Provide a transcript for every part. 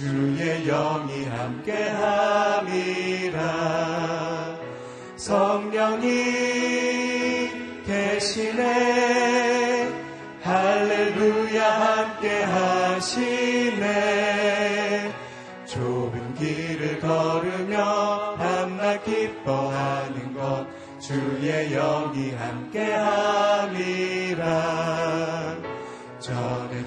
주의 영이 함께함이라. 성령이 계시네. 할렐루야 함께 하시네. 좁은 길을 걸으며 밤낮 기뻐하는 것 주의 영이 함께함이라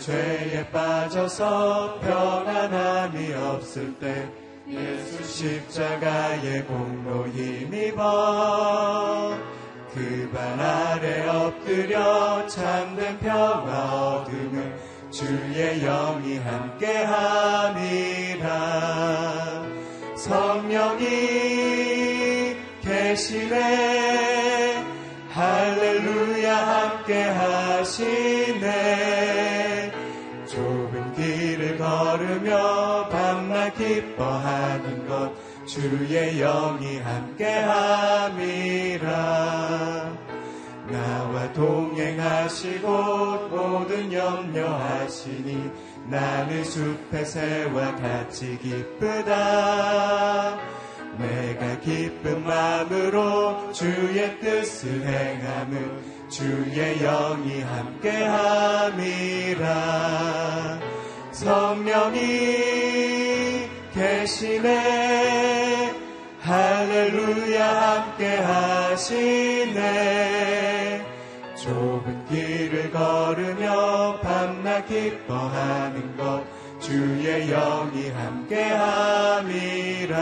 죄에 빠져서 편안함이 없을 때 예수 십자가의 공로 힘입어 그 발 아래 엎드려 참된 평화 얻음을 주의 영이 함께함이라. 성령이 계시네. 할렐루야 함께 하시 걸으며 밤낮 기뻐하는 것 주의 영이 함께함이라. 나와 동행하시고 모든 염려하시니 나는 숲의 새와 같이 기쁘다. 내가 기쁜 마음으로 주의 뜻을 행함은 주의 영이 함께함이라 성령이 계시네 할렐루야 함께 하시네. 좁은 길을 걸으며 밤낮 기뻐하는 것 주의 영이 함께 함이라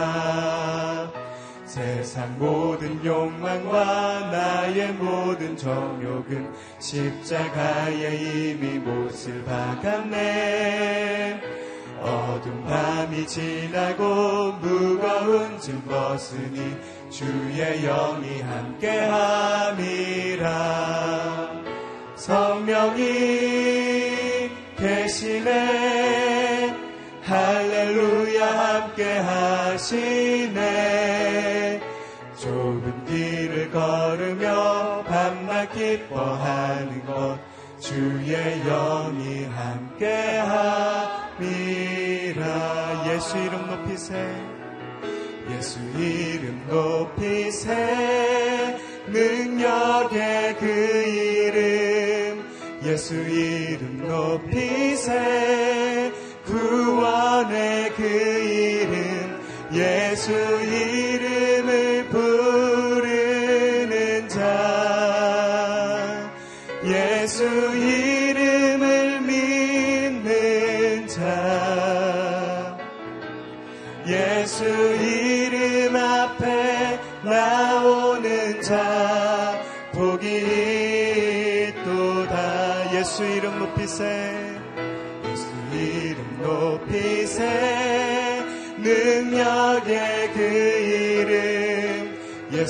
세상 모든 욕망과 나의 모든 정욕은 십자가에 이미 못을 박았네. 어둠 밤이 지나고 무거운 짐 벗으니 주의 영이 함께함이라. 성령이 계시네. 할렐루야 함께 하시네 걸으며 밤낮 기뻐하는 것 주의 영이 함께함이라. 예수 이름 높이세. 예수 이름 높이세. 능력의 그 이름. 예수 이름 높이세. 구원의 그 이름. 예수 이름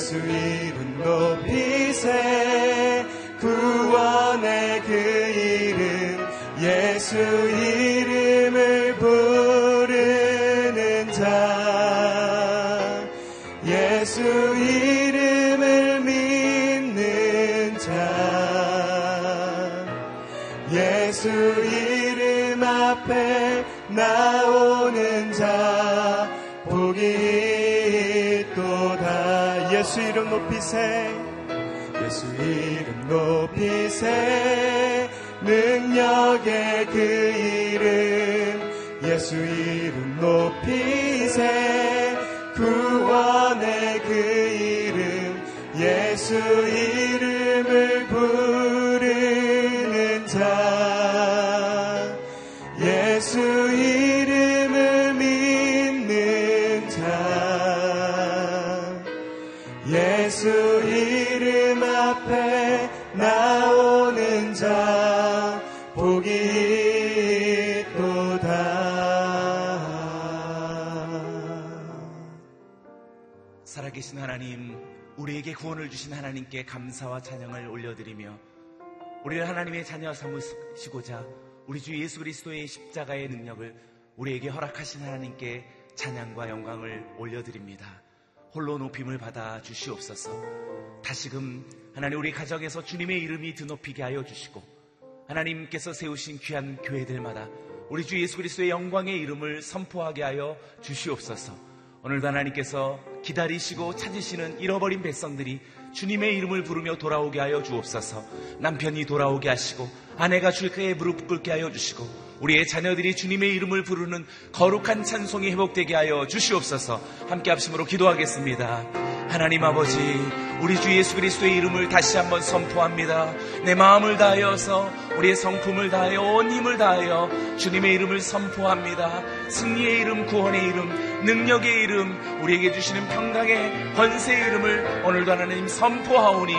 예수 이름 높이세 구원의 그 이름 예수 이름을 부르는 자. 예수 이름을 믿는 자. 예수 이름 앞에 나오는 자 예수 이름 높이세. 예수 이름 높이세. 능력의 그 이름. 예수 이름 높이세. 구원의 그 이름. 예수 이름을 부르 우리에게 구원을 주신 하나님께 감사와 찬양을 올려드리며 우리를 하나님의 자녀 삼으시고자 우리 주 예수 그리스도의 십자가의 능력을 우리에게 허락하신 하나님께 찬양과 영광을 올려드립니다. 홀로 높임을 받아 주시옵소서. 다시금 하나님 우리 가정에서 주님의 이름이 드높이게 하여 주시고 하나님께서 세우신 귀한 교회들마다 우리 주 예수 그리스도의 영광의 이름을 선포하게 하여 주시옵소서. 오늘도 하나님께서 기다리시고 찾으시는 잃어버린 백성들이 주님의 이름을 부르며 돌아오게 하여 주옵소서. 남편이 돌아오게 하시고 아내가 주께 무릎 꿇게 하여 주시고 우리의 자녀들이 주님의 이름을 부르는 거룩한 찬송이 회복되게 하여 주시옵소서. 함께 합심으로 기도하겠습니다. 하나님 아버지, 우리 주 예수 그리스도의 이름을 다시 한번 선포합니다. 내 마음을 다하여서 우리의 성품을 다하여 온 힘을 다하여 주님의 이름을 선포합니다. 승리의 이름, 구원의 이름, 능력의 이름, 우리에게 주시는 평강의 권세의 이름을 오늘도 하나님 선포하오니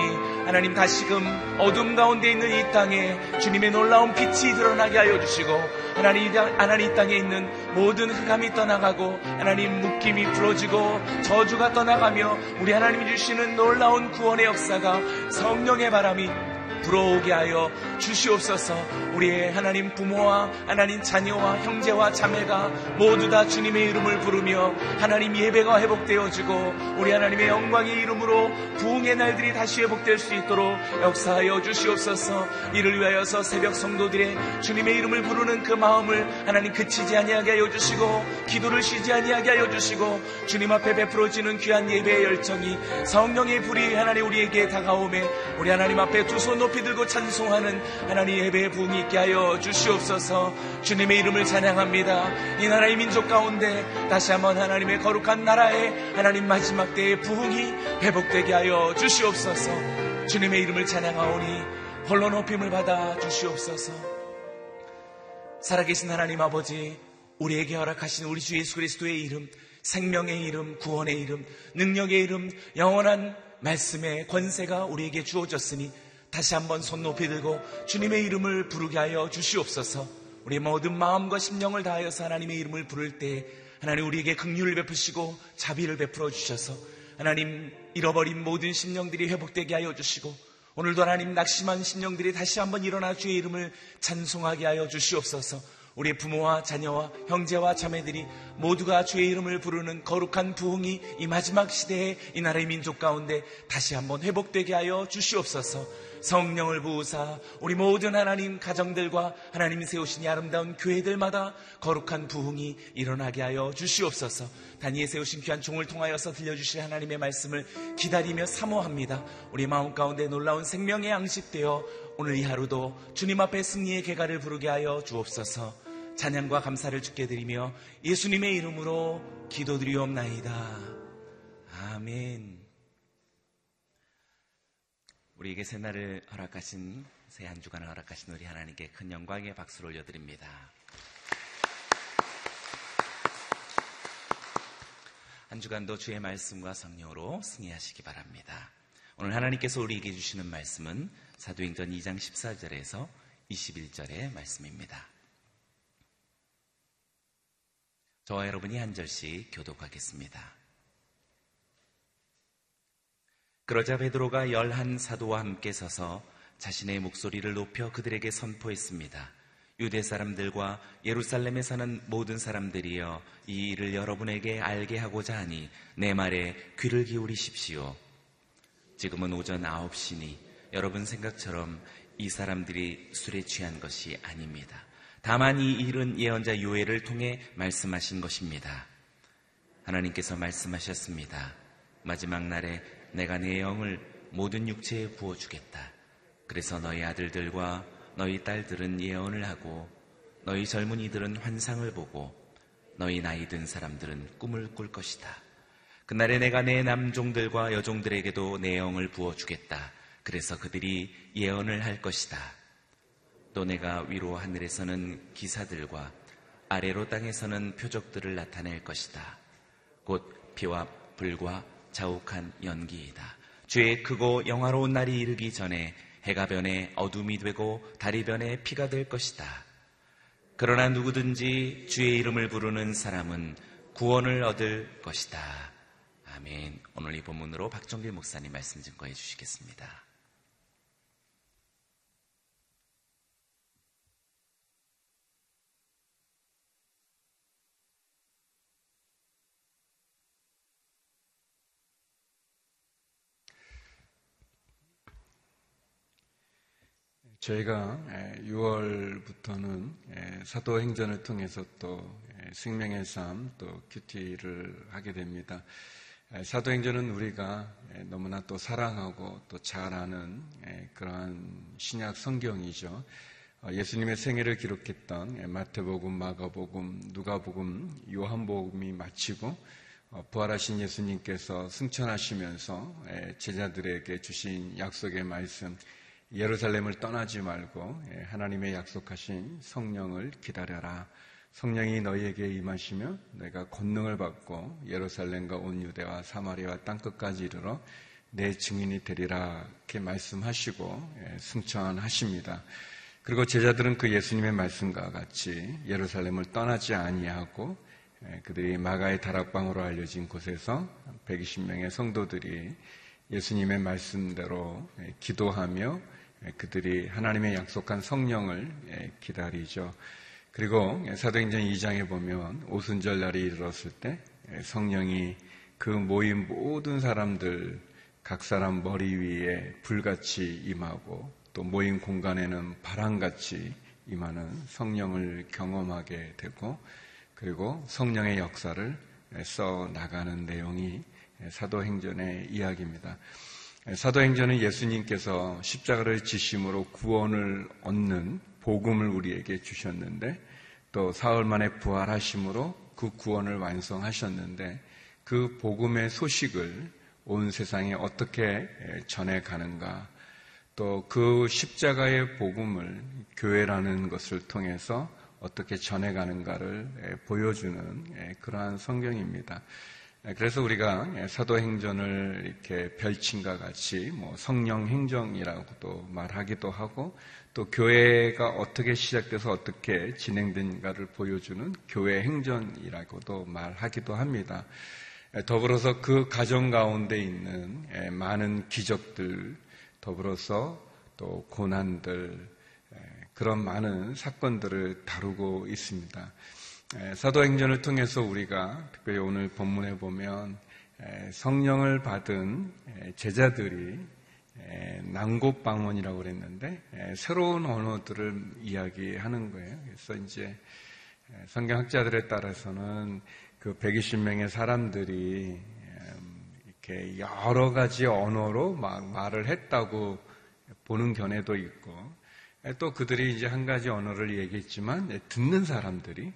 하나님 다시금 어둠 가운데 있는 이 땅에 주님의 놀라운 빛이 드러나게 하여 주시고 하나님, 하나님 이 땅에 있는 모든 흑암이 떠나가고 하나님 묶임이 풀어지고 저주가 떠나가며 우리 하나님이 주시는 놀라운 구원의 역사가 성령의 바람이 불어오게 하여 주시옵소서. 우리의 하나님 부모와 하나님 자녀와 형제와 자매가 모두 다 주님의 이름을 부르며 하나님 예배가 회복되어지고 우리 하나님의 영광의 이름으로 부흥의 날들이 다시 회복될 수 있도록 역사하여 주시옵소서. 이를 위하여서 새벽 성도들의 주님의 이름을 부르는 그 마음을 하나님 그치지 아니하게 하여 주시고 기도를 쉬지 아니하게 하여 주시고 주님 앞에 베풀어지는 귀한 예배의 열정이 성령의 불이 하나님 우리에게 다가오매 우리 하나님 앞에 두 손 높이 높이 들고 찬송하는 하나님 예배의 부흥이 있게 하여 주시옵소서. 주님의 이름을 찬양합니다. 이 나라의 민족 가운데 다시 한번 하나님의 거룩한 나라에 하나님 마지막 때의 부흥이 회복되게 하여 주시옵소서. 주님의 이름을 찬양하오니 홀로 높임을 받아 주시옵소서. 살아계신 하나님 아버지 우리에게 허락하신 우리 주 예수 그리스도의 이름 생명의 이름, 구원의 이름, 능력의 이름, 영원한 말씀의 권세가 우리에게 주어졌으니 다시 한번 손 높이 들고 주님의 이름을 부르게 하여 주시옵소서. 우리 모든 마음과 심령을 다하여서 하나님의 이름을 부를 때 하나님 우리에게 긍휼을 베푸시고 자비를 베풀어 주셔서 하나님 잃어버린 모든 심령들이 회복되게 하여 주시고 오늘도 하나님 낙심한 심령들이 다시 한번 일어나 주의 이름을 찬송하게 하여 주시옵소서. 우리 부모와 자녀와 형제와 자매들이 모두가 주의 이름을 부르는 거룩한 부흥이 이 마지막 시대에 이 나라의 민족 가운데 다시 한번 회복되게 하여 주시옵소서. 성령을 부으사 우리 모든 하나님 가정들과 하나님이 세우신 이 아름다운 교회들마다 거룩한 부흥이 일어나게 하여 주시옵소서. 단위에 세우신 귀한 종을 통하여서 들려주실 하나님의 말씀을 기다리며 사모합니다. 우리 마음 가운데 놀라운 생명의 양식되어 오늘 이 하루도 주님 앞에 승리의 개가를 부르게 하여 주옵소서. 찬양과 감사를 주께 드리며 예수님의 이름으로 기도드리옵나이다. 아멘. 우리에게 새날을 허락하신 새 한 주간을 허락하신 우리 하나님께 큰 영광의 박수를 올려드립니다. 한 주간도 주의 말씀과 성령으로 승리하시기 바랍니다. 오늘 하나님께서 우리에게 주시는 말씀은 사도행전 2장 14절에서 21절의 말씀입니다. 저와 여러분이 한 절씩 교독하겠습니다. 그러자 베드로가 열한 사도와 함께 서서 자신의 목소리를 높여 그들에게 선포했습니다. 유대 사람들과 예루살렘에 사는 모든 사람들이여 이 일을 여러분에게 알게 하고자 하니 내 말에 귀를 기울이십시오. 지금은 오전 9시니 여러분 생각처럼 이 사람들이 술에 취한 것이 아닙니다. 다만 이 일은 예언자 요엘을 통해 말씀하신 것입니다. 하나님께서 말씀하셨습니다. 마지막 날에 내가 내 영을 모든 육체에 부어주겠다. 그래서 너희 아들들과 너희 딸들은 예언을 하고 너희 젊은이들은 환상을 보고 너희 나이 든 사람들은 꿈을 꿀 것이다. 그날에 내가 내 남종들과 여종들에게도 내 영을 부어주겠다. 그래서 그들이 예언을 할 것이다. 또 내가 위로 하늘에서는 기사들과 아래로 땅에서는 표적들을 나타낼 것이다. 곧 피와 불과 자욱한 연기이다. 주의 크고 영화로운 날이 이르기 전에 해가 변해 어둠이 되고 달이 변해 피가 될 것이다. 그러나 누구든지 주의 이름을 부르는 사람은 구원을 얻을 것이다. 아멘. 오늘 이 본문으로 박정길 목사님 말씀 증거해 주시겠습니다. 저희가 6월부터는 사도행전을 통해서 또 생명의 삶, 또 큐티를 하게 됩니다. 사도행전은 우리가 너무나 또 사랑하고 또 잘 아는 그러한 신약 성경이죠. 어, 예수님의 생애를 기록했던 마태복음, 마가복음, 누가복음, 요한복음이 마치고 어, 부활하신 예수님께서 승천하시면서 제자들에게 주신 약속의 말씀, 예루살렘을 떠나지 말고 하나님의 약속하신 성령을 기다려라. 성령이 너희에게 임하시며 내가 권능을 받고 예루살렘과 온 유대와 사마리아와 땅 끝까지 이르러 내 증인이 되리라 이렇게 말씀하시고 승천하십니다. 그리고 제자들은 그 예수님의 말씀과 같이 예루살렘을 떠나지 아니하고 그들이 마가의 다락방으로 알려진 곳에서 120명의 성도들이 예수님의 말씀대로 기도하며 그들이 하나님의 약속한 성령을 기다리죠. 그리고 사도행전 2장에 보면 오순절 날이 이르렀을 때 성령이 그 모인 모든 사람들 각 사람 머리 위에 불같이 임하고 또 모인 공간에는 바람같이 임하는 성령을 경험하게 되고 그리고 성령의 역사를 써 나가는 내용이 사도행전의 이야기입니다. 사도행전은 예수님께서 십자가를 지심으로 구원을 얻는 복음을 우리에게 주셨는데 또 사흘 만에 부활하심으로 그 구원을 완성하셨는데 그 복음의 소식을 온 세상에 어떻게 전해 가는가 또 그 십자가의 복음을 교회라는 것을 통해서 어떻게 전해가는가를 보여주는 그러한 성경입니다. 그래서 우리가 사도행전을 이렇게 별칭과 같이 뭐 성령행정이라고도 말하기도 하고 또 교회가 어떻게 시작돼서 어떻게 진행된가를 보여주는 교회 행전이라고도 말하기도 합니다. 더불어서 그 가정 가운데 있는 많은 기적들, 더불어서 또 고난들, 그런 많은 사건들을 다루고 있습니다. 사도행전을 통해서 우리가 특별히 오늘 본문에 보면 성령을 받은 제자들이 난곡방언이라고 그랬는데 새로운 언어들을 이야기하는 거예요. 그래서 이제 성경학자들에 따라서는 그 120명의 사람들이 이렇게 여러 가지 언어로 막 말을 했다고 보는 견해도 있고 또 그들이 이제 한 가지 언어를 얘기했지만 듣는 사람들이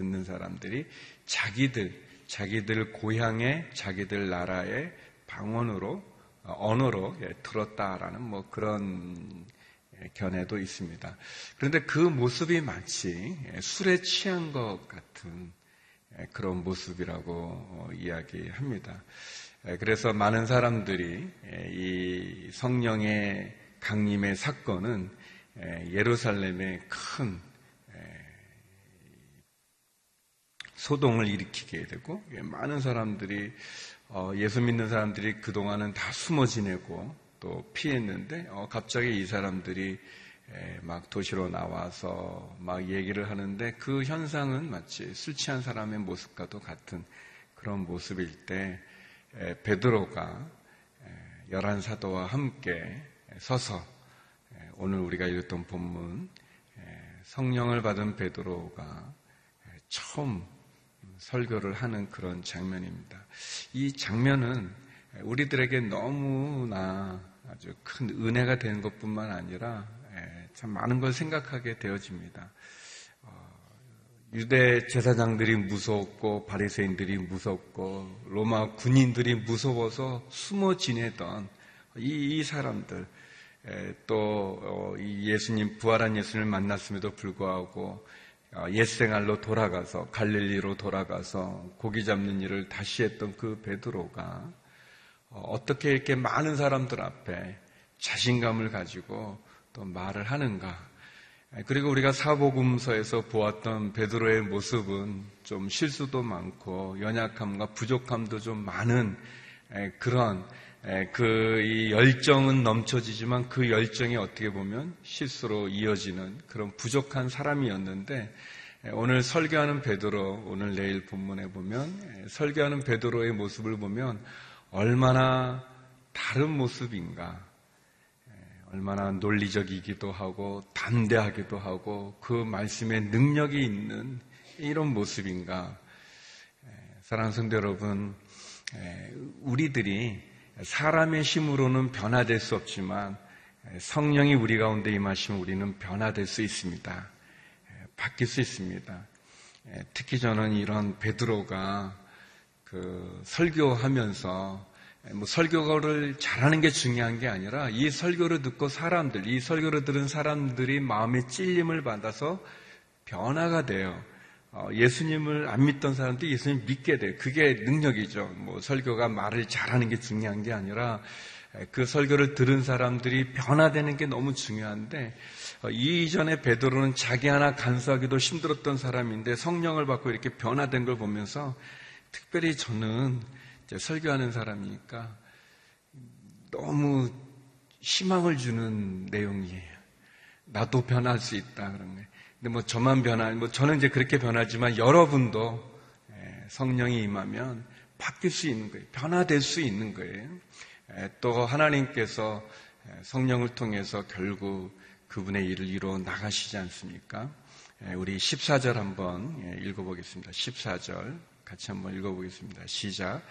듣는 사람들이 자기들, 자기들 고향의, 자기들 나라의 방언으로, 어, 언어로 예, 들었다라는 뭐 그런 예, 견해도 있습니다. 그런데 그 모습이 마치 예, 술에 취한 것 같은 그런 모습이라고 어, 이야기합니다. 그래서 많은 사람들이 이 성령의 강림의 사건은 예루살렘의 큰 소동을 일으키게 되고 예, 많은 사람들이 어, 예수 믿는 사람들이 그동안은 다 숨어 지내고 또 피했는데 어, 갑자기 이 사람들이 막 도시로 나와서 막 얘기를 하는데 그 현상은 마치 술 취한 사람의 모습과도 같은 그런 모습일 때 베드로가 열한 사도와 함께 서서 오늘 우리가 읽었던 본문 성령을 받은 베드로가 처음 설교를 하는 그런 장면입니다. 이 장면은 우리들에게 너무나 아주 큰 은혜가 되는 것뿐만 아니라 예, 참 많은 걸 생각하게 되어집니다. 어, 유대 제사장들이 무섭고 바리새인들이 무섭고 로마 군인들이 무서워서 숨어 지내던 이, 이 사람들 예, 또 어, 예수님 부활한 예수님을 만났음에도 불구하고 어, 옛 생활로 돌아가서 갈릴리로 돌아가서 고기 잡는 일을 다시 했던 그 베드로가 어, 어떻게 이렇게 많은 사람들 앞에 자신감을 가지고 또 말을 하는가? 그리고 우리가 사복음서에서 보았던 베드로의 모습은 좀 실수도 많고 연약함과 부족함도 좀 많은 그런 그 열정은 넘쳐지지만 그 열정이 어떻게 보면 실수로 이어지는 그런 부족한 사람이었는데 오늘 설교하는 베드로 오늘 내일 본문에 보면 설교하는 베드로의 모습을 보면 얼마나 다른 모습인가 얼마나 논리적이기도 하고 담대하기도 하고 그 말씀에 능력이 있는 이런 모습인가. 사랑하는 성도 여러분, 우리들이 사람의 힘으로는 변화될 수 없지만 성령이 우리 가운데 임하시면 우리는 변화될 수 있습니다. 바뀔 수 있습니다. 특히 저는 이런 베드로가 그 설교하면서 뭐 설교를 잘하는 게 중요한 게 아니라 이 설교를 듣고 사람들, 이 설교를 들은 사람들이 마음의 찔림을 받아서 변화가 돼요. 어, 예수님을 안 믿던 사람도 예수님 믿게 돼요. 그게 능력이죠. 뭐 설교가 말을 잘하는 게 중요한 게 아니라 그 설교를 들은 사람들이 변화되는 게 너무 중요한데 어, 이전에 베드로는 자기 하나 간수하기도 힘들었던 사람인데 성령을 받고 이렇게 변화된 걸 보면서 특별히 저는 설교하는 사람이니까 너무 희망을 주는 내용이에요. 나도 변할 수 있다 그런 거예요. 근데 뭐 저만 변할, 뭐 저는 이제 그렇게 변하지만 여러분도 예, 성령이 임하면 바뀔 수 있는 거예요. 변화될 수 있는 거예요. 예, 또 하나님께서 예, 성령을 통해서 결국 그분의 일을 이루어 나가시지 않습니까? 우리 14절 한번 읽어보겠습니다. 14절 같이 한번 읽어보겠습니다. 시작.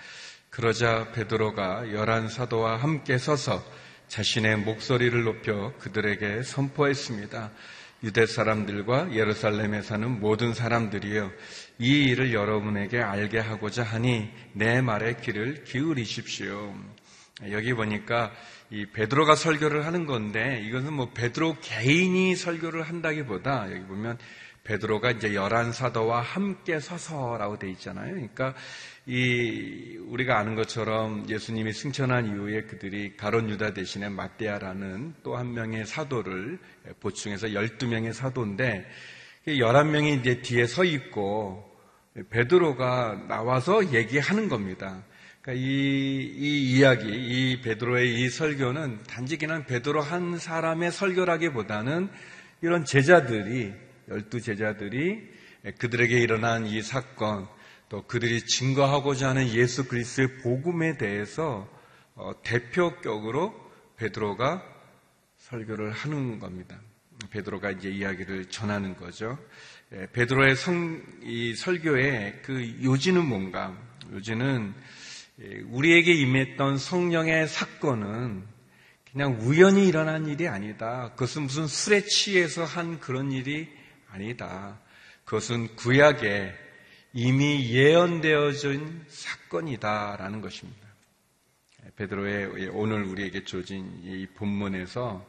그러자 베드로가 열한 사도와 함께 서서 자신의 목소리를 높여 그들에게 선포했습니다. 유대 사람들과 예루살렘에 사는 모든 사람들이여 이 일을 여러분에게 알게 하고자 하니 내 말에 귀를 기울이십시오. 여기 보니까 이 베드로가 설교를 하는 건데 이것은 뭐 베드로 개인이 설교를 한다기보다 여기 보면 베드로가 이제 열한 사도와 함께 서서라고 돼 있잖아요. 그러니까 이 우리가 아는 것처럼 예수님이 승천한 이후에 그들이 가론 유다 대신에 마띠아라는 또 한 명의 사도를 보충해서 12명의 사도인데 11명이 이제 뒤에 서 있고 베드로가 나와서 얘기하는 겁니다. 그러니까 이, 이 이야기, 이 베드로의 이 설교는 단지 그냥 베드로 한 사람의 설교라기보다는 이런 제자들이 열두 제자들이 그들에게 일어난 이 사건 또 그들이 증거하고자 하는 예수 그리스도의 복음에 대해서 어, 대표격으로 베드로가 설교를 하는 겁니다. 베드로가 이제 이야기를 전하는 거죠. 예, 베드로의 성, 이 설교의 그 요지는 뭔가? 요지는 예, 우리에게 임했던 성령의 사건은 그냥 우연히 일어난 일이 아니다. 그것은 무슨 술에 취해서 한 그런 일이 아니다. 그것은 구약에 이미 예언되어진 사건이다라는 것입니다. 베드로의 오늘 우리에게 주어진 이 본문에서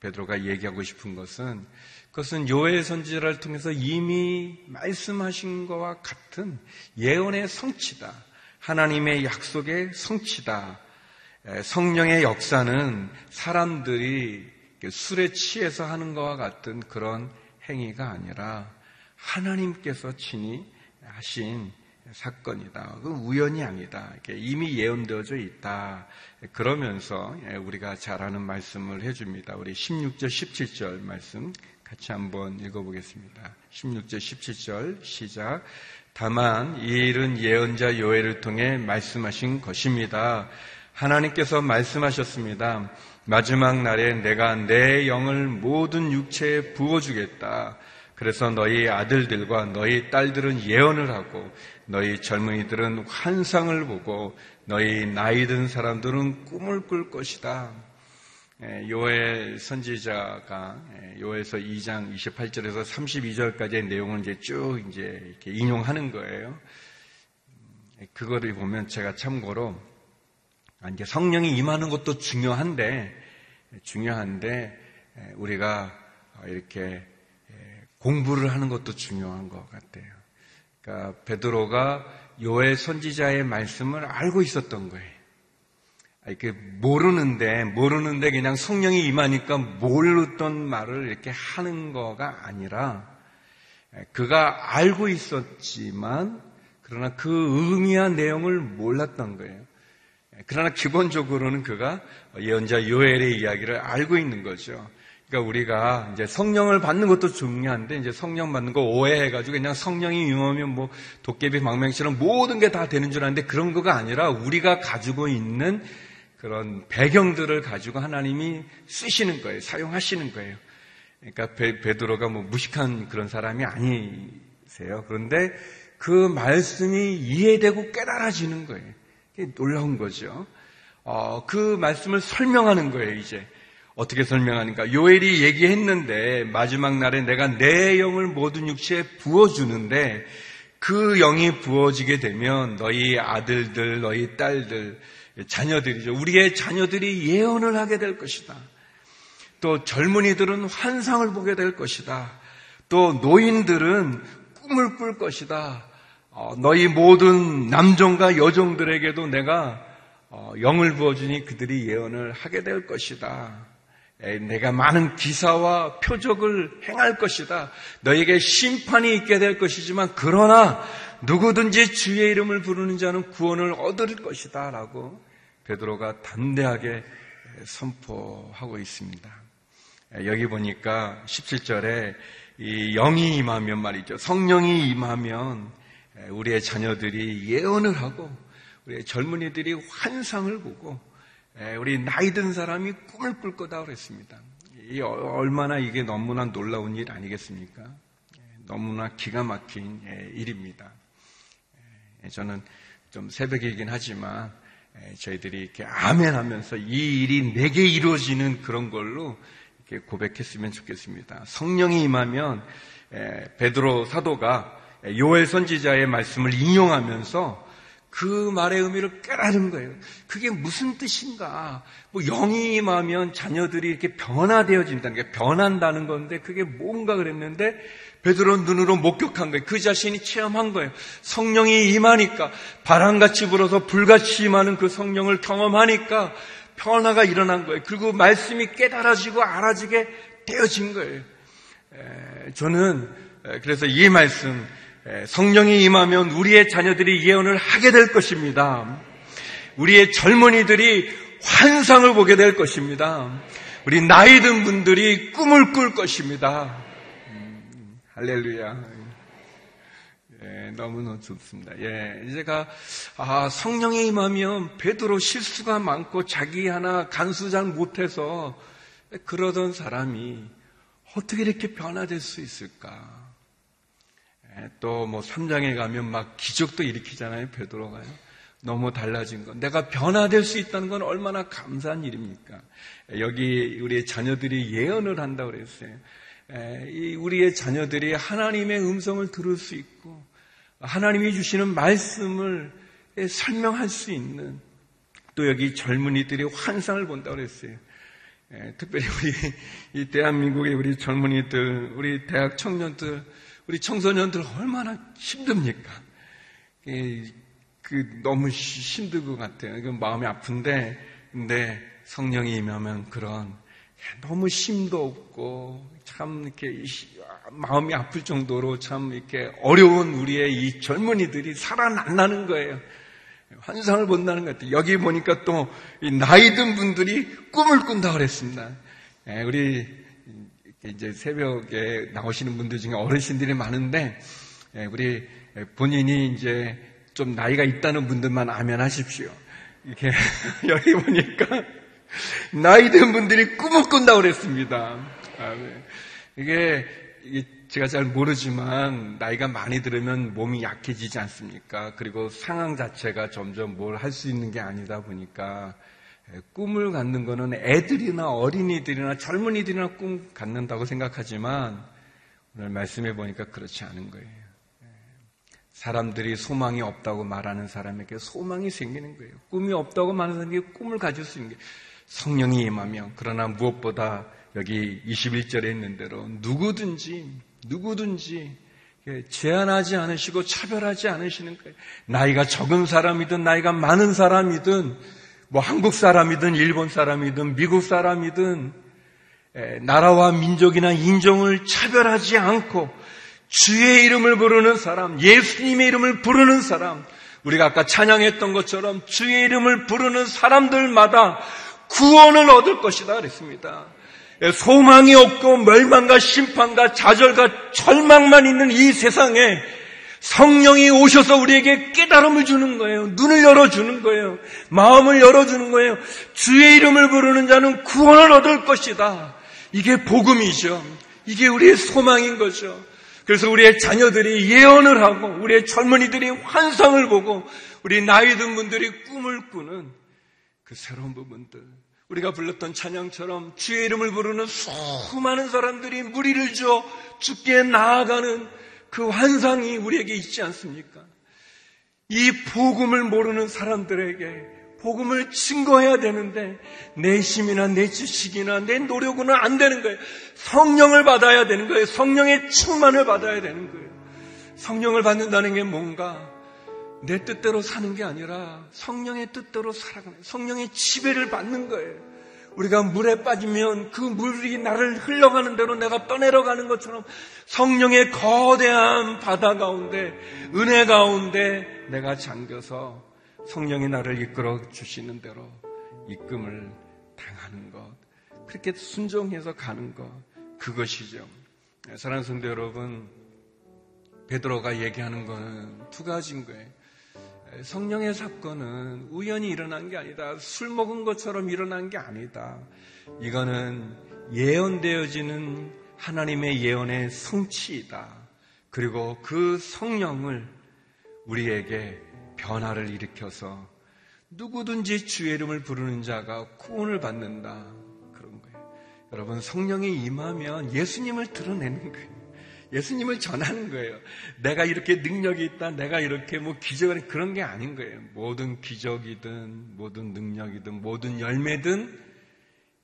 베드로가 얘기하고 싶은 것은 그것은 요엘 선지자를 통해서 이미 말씀하신 것과 같은 예언의 성취다. 하나님의 약속의 성취다. 성령의 역사는 사람들이 술에 취해서 하는 것과 같은 그런 행위가 아니라 하나님께서 친히 하신 사건이다. 그 우연이 아니다. 이미 예언되어져 있다. 그러면서 우리가 잘 아는 말씀을 해줍니다. 우리 16절, 17절 말씀 같이 한번 읽어보겠습니다. 16절, 17절 시작. 다만 이 일은 예언자 요엘을 통해 말씀하신 것입니다. 하나님께서 말씀하셨습니다. 마지막 날에 내가 내 영을 모든 육체에 부어주겠다. 그래서 너희 아들들과 너희 딸들은 예언을 하고 너희 젊은이들은 환상을 보고 너희 나이 든 사람들은 꿈을 꿀 것이다. 예, 요엘 선지자가 예, 요에서 2장 28절에서 32절까지의 내용을 이제 쭉 이제 이렇게 인용하는 거예요. 예, 그거를 보면 제가 참고로 아, 이제 성령이 임하는 것도 중요한데 중요한데 우리가 이렇게 공부를 하는 것도 중요한 것 같아요. 그러니까 베드로가 요엘 선지자의 말씀을 알고 있었던 거예요. 이렇게 모르는데 모르는데 그냥 성령이 임하니까 모르던 말을 이렇게 하는 거가 아니라 그가 알고 있었지만 그러나 그 의미와 내용을 몰랐던 거예요. 그러나 기본적으로는 그가 예언자 요엘의 이야기를 알고 있는 거죠. 그러니까 우리가 이제 성령을 받는 것도 중요한데 이제 성령 받는 거 오해해가지고 그냥 성령이 임하면 뭐 도깨비 망명처럼 모든 게 다 되는 줄 아는데 그런 거가 아니라 우리가 가지고 있는 그 그런 배경들을 가지고 하나님이 쓰시는 거예요. 사용하시는 거예요. 그러니까 베, 드로가뭐 무식한 그런 사람이 아니세요. 그런데 그 말씀이 이해되고 깨달아지는 거예요. 놀라운 거죠. 어, 그 말씀을 설명하는 거예요, 이제. 어떻게 설명하는가? 요엘이 얘기했는데 마지막 날에 내가 내 영을 모든 육체에 부어주는데 그 영이 부어지게 되면 너희 아들들, 너희 딸들, 자녀들이죠. 우리의 자녀들이 예언을 하게 될 것이다. 또 젊은이들은 환상을 보게 될 것이다. 또 노인들은 꿈을 꿀 것이다. 어, 너희 모든 남종과 여종들에게도 내가 어, 영을 부어주니 그들이 예언을 하게 될 것이다. 내가 많은 기사와 표적을 행할 것이다. 너에게 심판이 있게 될 것이지만 그러나 누구든지 주의 이름을 부르는 자는 구원을 얻을 것이다. 라고 베드로가 담대하게 선포하고 있습니다. 여기 보니까 17절에 이 영이 임하면 말이죠. 성령이 임하면 우리의 자녀들이 예언을 하고 우리의 젊은이들이 환상을 보고 우리 나이 든 사람이 꿈을 꿀 거다 그랬습니다. 이 얼마나 이게 너무나 놀라운 일 아니겠습니까? 너무나 기가 막힌 일입니다. 저는 좀 새벽이긴 하지만 저희들이 이렇게 아멘 하면서 이 일이 내게 이루어지는 그런 걸로 이렇게 고백했으면 좋겠습니다. 성령이 임하면 베드로 사도가 요엘 선지자의 말씀을 인용하면서 그 말의 의미를 깨달은 거예요. 그게 무슨 뜻인가? 뭐 영이 임하면 자녀들이 이렇게 변화되어진다는 게 변한다는 건데 그게 뭔가 그랬는데 베드로 눈으로 목격한 거예요. 그 자신이 체험한 거예요. 성령이 임하니까 바람같이 불어서 불같이 임하는 그 성령을 경험하니까 변화가 일어난 거예요. 그리고 말씀이 깨달아지고 알아지게 되어진 거예요. 저는 그래서 이 말씀 성령이 임하면 우리의 자녀들이 예언을 하게 될 것입니다. 우리의 젊은이들이 환상을 보게 될 것입니다. 우리 나이 든 분들이 꿈을 꿀 것입니다. 음, 할렐루야. 예, 너무너무 좋습니다. 예, 제가 아, 성령이 임하면 베드로 실수가 많고 자기 하나 간수 잘 못해서 그러던 사람이 어떻게 이렇게 변화될 수 있을까? 예, 또뭐 3장에 가면 막 기적도 일으키잖아요. 베드로가요. 너무 달라진 것. 내가 변화될 수 있다는 건 얼마나 감사한 일입니까? 예, 여기 우리의 자녀들이 예언을 한다고 그랬어요. 예, 우리의 자녀들이 하나님의 음성을 들을 수 있고 하나님이 주시는 말씀을 설명할 수 있는 또 여기 젊은이들이 환상을 본다고 그랬어요. 특별히 우리 이 대한민국의 우리 젊은이들, 우리 대학 청년들 우리 청소년들 얼마나 힘듭니까? 그 너무 힘들 것 같아요. 그 마음이 아픈데, 근데 성령이 임하면 그런 너무 힘도 없고 참 이렇게 마음이 아플 정도로 참 이렇게 어려운 우리의 이 젊은이들이 살아난다는 거예요. 환상을 본다는 것 같아요. 여기 보니까 또 나이 든 분들이 꿈을 꾼다 그랬습니다. 예, 우리 이제 새벽에 나오시는 분들 중에 어르신들이 많은데 예, 우리 본인이 이제 좀 나이가 있다는 분들만 아면 하십시오. 이렇게 여기 보니까 나이 든 분들이 꿈을 꾼다고 그랬습니다. 아, 네. 이게, 제가 잘 모르지만 나이가 많이 들으면 몸이 약해지지 않습니까? 그리고 상황 자체가 점점 뭘 할 수 있는 게 아니다 보니까 예, 꿈을 갖는 것은 애들이나 어린이들이나 젊은이들이나 꿈 갖는다고 생각하지만 오늘 말씀해 보니까 그렇지 않은 거예요. 예, 사람들이 소망이 없다고 말하는 사람에게 소망이 생기는 거예요. 꿈이 없다고 말하는 사람에게 꿈을 가질 수 있는 게 성령이 임하면 그러나 무엇보다 여기 21절에 있는 대로 누구든지 누구든지 제한하지 않으시고 차별하지 않으시는 거예요. 나이가 적은 사람이든 나이가 많은 사람이든 뭐 한국 사람이든 일본 사람이든 미국 사람이든 나라와 민족이나 인종을 차별하지 않고 주의 이름을 부르는 사람, 예수님의 이름을 부르는 사람, 우리가 아까 찬양했던 것처럼 주의 이름을 부르는 사람들마다 구원을 얻을 것이다 그랬습니다. 소망이 없고 멸망과 심판과 좌절과 절망만 있는 이 세상에 성령이 오셔서 우리에게 깨달음을 주는 거예요. 눈을 열어주는 거예요. 마음을 열어주는 거예요. 주의 이름을 부르는 자는 구원을 얻을 것이다. 이게 복음이죠. 이게 우리의 소망인 거죠. 그래서 우리의 자녀들이 예언을 하고 우리의 젊은이들이 환상을 보고 우리 나이 든 분들이 꿈을 꾸는 그 새로운 부분들 우리가 불렀던 찬양처럼 주의 이름을 부르는 수많은 사람들이 무리를 줘 죽게 나아가는 그 환상이 우리에게 있지 않습니까? 이 복음을 모르는 사람들에게 복음을 증거해야 되는데 내 힘이나 내 지식이나 내 노력으로는 안 되는 거예요. 성령을 받아야 되는 거예요. 성령의 충만을 받아야 되는 거예요. 성령을 받는다는 게 뭔가 내 뜻대로 사는 게 아니라 성령의 뜻대로 살아가는 성령의 지배를 받는 거예요. 우리가 물에 빠지면 그 물이 나를 흘러가는 대로 내가 떠내려 가는 것처럼 성령의 거대한 바다 가운데 은혜 가운데 내가 잠겨서 성령이 나를 이끌어 주시는 대로 입금을 당하는 것. 그렇게 순종해서 가는 것. 그것이죠. 사랑하는 성도 여러분, 베드로가 얘기하는 거는 두 가지인 거예요. 성령의 사건은 우연히 일어난 게 아니다. 술 먹은 것처럼 일어난 게 아니다. 이거는 예언되어지는 하나님의 예언의 성취이다. 그리고 그 성령을 우리에게 변화를 일으켜서 누구든지 주의 이름을 부르는 자가 구원을 받는다. 그런 거예요. 여러분, 성령이 임하면 예수님을 드러내는 거예요. 예수님을 전하는 거예요. 내가 이렇게 능력이 있다, 내가 이렇게 뭐 기적을 그런 게 아닌 거예요. 모든 기적이든, 모든 능력이든, 모든 열매든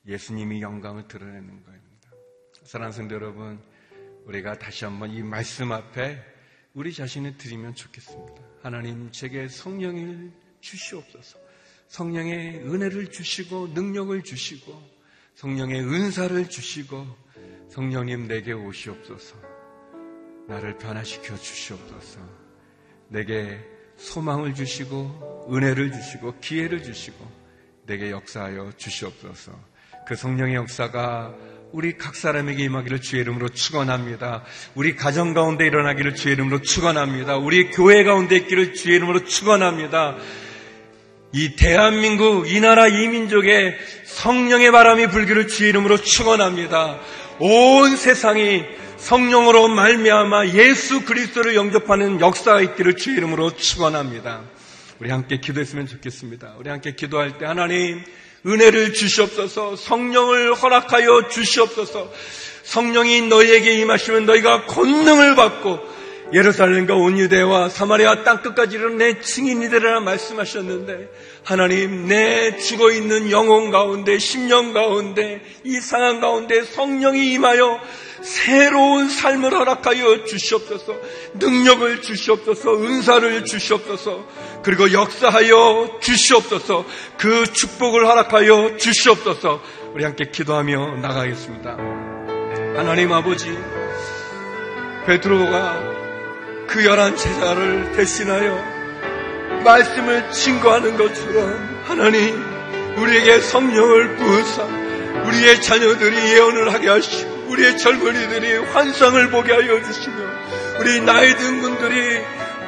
예수님이 영광을 드러내는 겁니다. 사랑하는 성도 여러분, 우리가 다시 한번 이 말씀 앞에 우리 자신을 드리면 좋겠습니다. 하나님 제게 성령을 주시옵소서. 성령의 은혜를 주시고 능력을 주시고 성령의 은사를 주시고 성령님 내게 오시옵소서. 나를 변화시켜 주시옵소서. 내게 소망을 주시고 은혜를 주시고 기회를 주시고 내게 역사하여 주시옵소서. 그 성령의 역사가 우리 각 사람에게 임하기를 주의 이름으로 축원합니다. 우리 가정 가운데 일어나기를 주의 이름으로 축원합니다. 우리 교회 가운데 있기를 주의 이름으로 축원합니다. 이 대한민국 이 나라 이 민족에 성령의 바람이 불기를 주의 이름으로 축원합니다. 온 세상이 성령으로 말미암아 예수 그리스도를 영접하는 역사가 있기를 주의 이름으로 축원합니다. 우리 함께 기도했으면 좋겠습니다. 우리 함께 기도할 때 하나님 은혜를 주시옵소서 성령을 허락하여 주시옵소서 성령이 너희에게 임하시면 너희가 권능을 받고 예루살렘과 온 유대와 사마리아 땅끝까지 이르는 내 증인이 되리라 말씀하셨는데 하나님 내 죽어 있는 영혼 가운데 심령 가운데 이 상황 가운데 성령이 임하여 새로운 삶을 허락하여 주시옵소서 능력을 주시옵소서 은사를 주시옵소서 그리고 역사하여 주시옵소서 그 축복을 허락하여 주시옵소서. 우리 함께 기도하며 나가겠습니다. 하나님 아버지 베드로가 그 열한 제자를 대신하여 말씀을 증거하는 것처럼 하나님 우리에게 성령을 부으사 우리의 자녀들이 예언을 하게 하시고 우리의 젊은이들이 환상을 보게 하여 주시며 우리 나이 든 분들이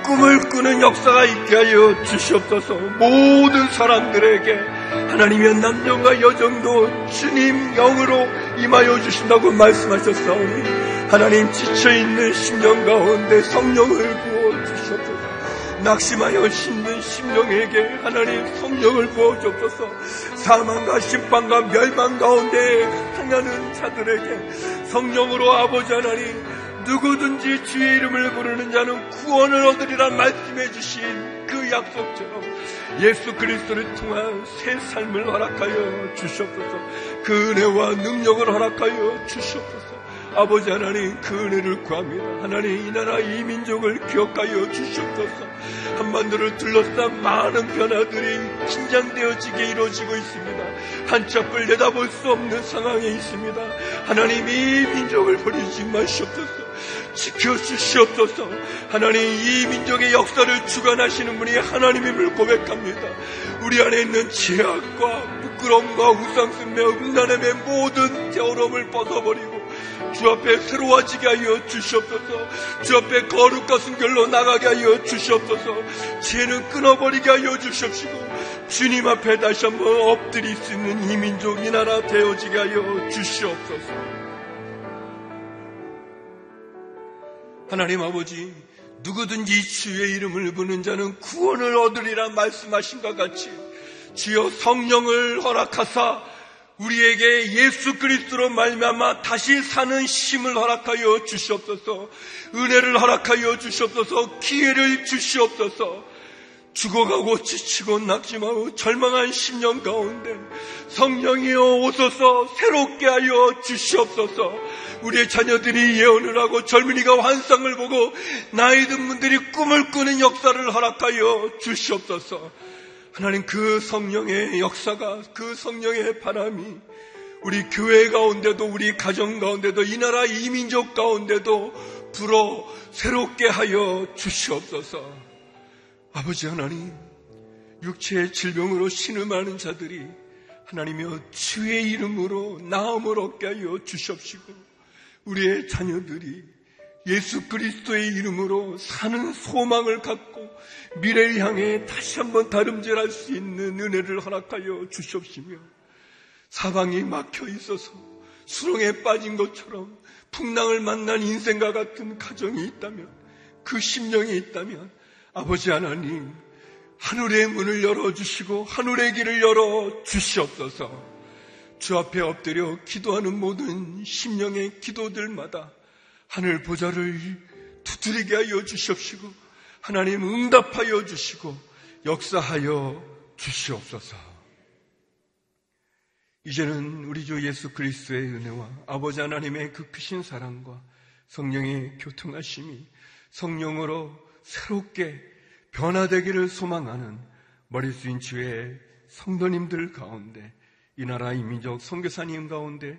꿈을 꾸는 역사가 있게 하여 주시옵소서. 모든 사람들에게 하나님의 남녀와 여정도 주님 영으로 임하여 주신다고 말씀하셨사오니 하나님 지쳐있는 심령 가운데 성령을 부어 주시옵소서. 낙심하여 심는 심령에게 하나님 성령을 부어 주옵소서. 사망과 심판과 멸망 가운데 향하는 자들에게 성령으로 아버지 하나님 누구든지 주의 이름을 부르는 자는 구원을 얻으리라 말씀해 주신 그 약속처럼 예수 그리스도를 통한 새 삶을 허락하여 주시옵소서. 그 은혜와 능력을 허락하여 주시옵소서 아버지 하나님 그 은혜를 구합니다. 하나님 이 나라 이 민족을 기억하여 주시옵소서. 한반도를 둘러싼 많은 변화들이 긴장되어지게 이루어지고 있습니다. 한참을 내다볼 수 없는 상황에 있습니다. 하나님 이 민족을 버리지 마시옵소서. 지켜주시옵소서. 하나님 이 민족의 역사를 주관하시는 분이 하나님임을 고백합니다. 우리 안에 있는 제약과 부끄러움과 우상승며 음란함의 모든 어려움을 벗어버리고 주 앞에 새로워지게 하여 주시옵소서. 주 앞에 거룩과 순결로 나가게 하여 주시옵소서. 죄는 끊어버리게 하여 주시옵시고 주님 앞에 다시 한번 엎드릴 수 있는 이 민족 이 나라 되어지게 하여 주시옵소서. 하나님 아버지 누구든지 주의 이름을 부는 자는 구원을 얻으리라 말씀하신 것 같이 주여 성령을 허락하사 우리에게 예수 그리스도로 말미암아 다시 사는 힘을 허락하여 주시옵소서. 은혜를 허락하여 주시옵소서. 기회를 주시옵소서. 죽어가고 지치고 낙심하고 절망한 10년 가운데 성령이여 오소서 새롭게 하여 주시옵소서. 우리의 자녀들이 예언을 하고 젊은이가 환상을 보고 나이 든 분들이 꿈을 꾸는 역사를 허락하여 주시옵소서. 하나님 그 성령의 역사가 그 성령의 바람이 우리 교회 가운데도 우리 가정 가운데도 이 나라 이민족 가운데도 불어 새롭게 하여 주시옵소서. 아버지 하나님, 육체의 질병으로 신음하는 자들이 하나님여 주의 이름으로 나음을 얻게 하여 주시옵시고 우리의 자녀들이 예수 그리스도의 이름으로 사는 소망을 갖고 미래를 향해 다시 한번 다름질할 수 있는 은혜를 허락하여 주시옵시며 사방이 막혀 있어서 수렁에 빠진 것처럼 풍랑을 만난 인생과 같은 가정이 있다면 그 심령이 있다면 아버지 하나님 하늘의 문을 열어주시고 하늘의 길을 열어 주시옵소서. 주 앞에 엎드려 기도하는 모든 심령의 기도들마다 하늘 보좌를 두드리게 하여 주시옵시고 하나님 응답하여 주시고 역사하여 주시옵소서. 이제는 우리 주 예수 그리스도의 은혜와 아버지 하나님의 그 크신 사랑과 성령의 교통하심이 성령으로 새롭게 변화되기를 소망하는 머리 숙인 주의 성도님들 가운데 이 나라 이민족 선교사님 가운데